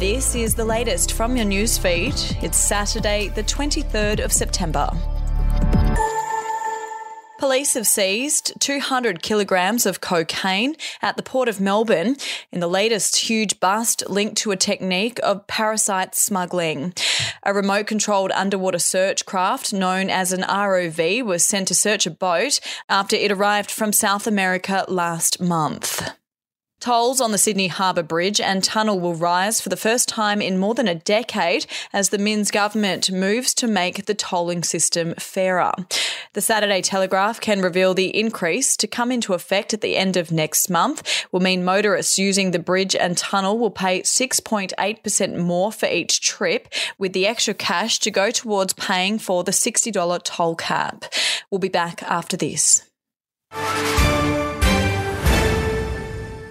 This is the latest from your newsfeed. It's Saturday, the 23rd of September. Police have seized 200 kilograms of cocaine at the Port of Melbourne in the latest huge bust linked to a technique of parasite smuggling. A remote controlled underwater search craft known as an ROV was sent to search a boat after it arrived from South America last month. Tolls on the Sydney Harbour Bridge and tunnel will rise for the first time in more than a decade as the Minns government moves to make the tolling system fairer. The Saturday Telegraph can reveal the increase to come into effect at the end of next month will mean motorists using the bridge and tunnel will pay 6.8% more for each trip, with the extra cash to go towards paying for the $60 toll cap. We'll be back after this.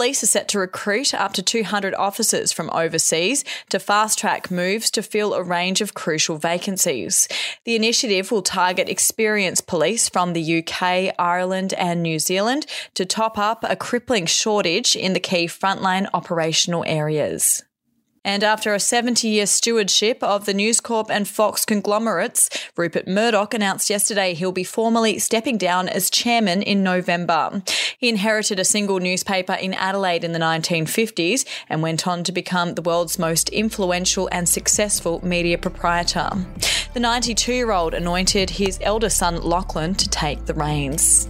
Police are set to recruit up to 200 officers from overseas to fast track moves to fill a range of crucial vacancies. The initiative will target experienced police from the UK, Ireland, and New Zealand to top up a crippling shortage in the key frontline operational areas. And after a 70 year stewardship of the News Corp and Fox conglomerates, Rupert Murdoch announced yesterday he'll be formally stepping down as chairman in November. He inherited a single newspaper in Adelaide in the 1950s and went on to become the world's most influential and successful media proprietor. The 92 year old anointed his elder son Lachlan to take the reins.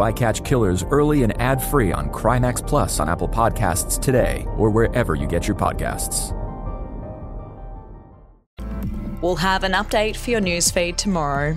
I Catch Killers early and ad free on Crimex Plus on Apple Podcasts today or wherever you get your podcasts. We'll have an update for your newsfeed tomorrow.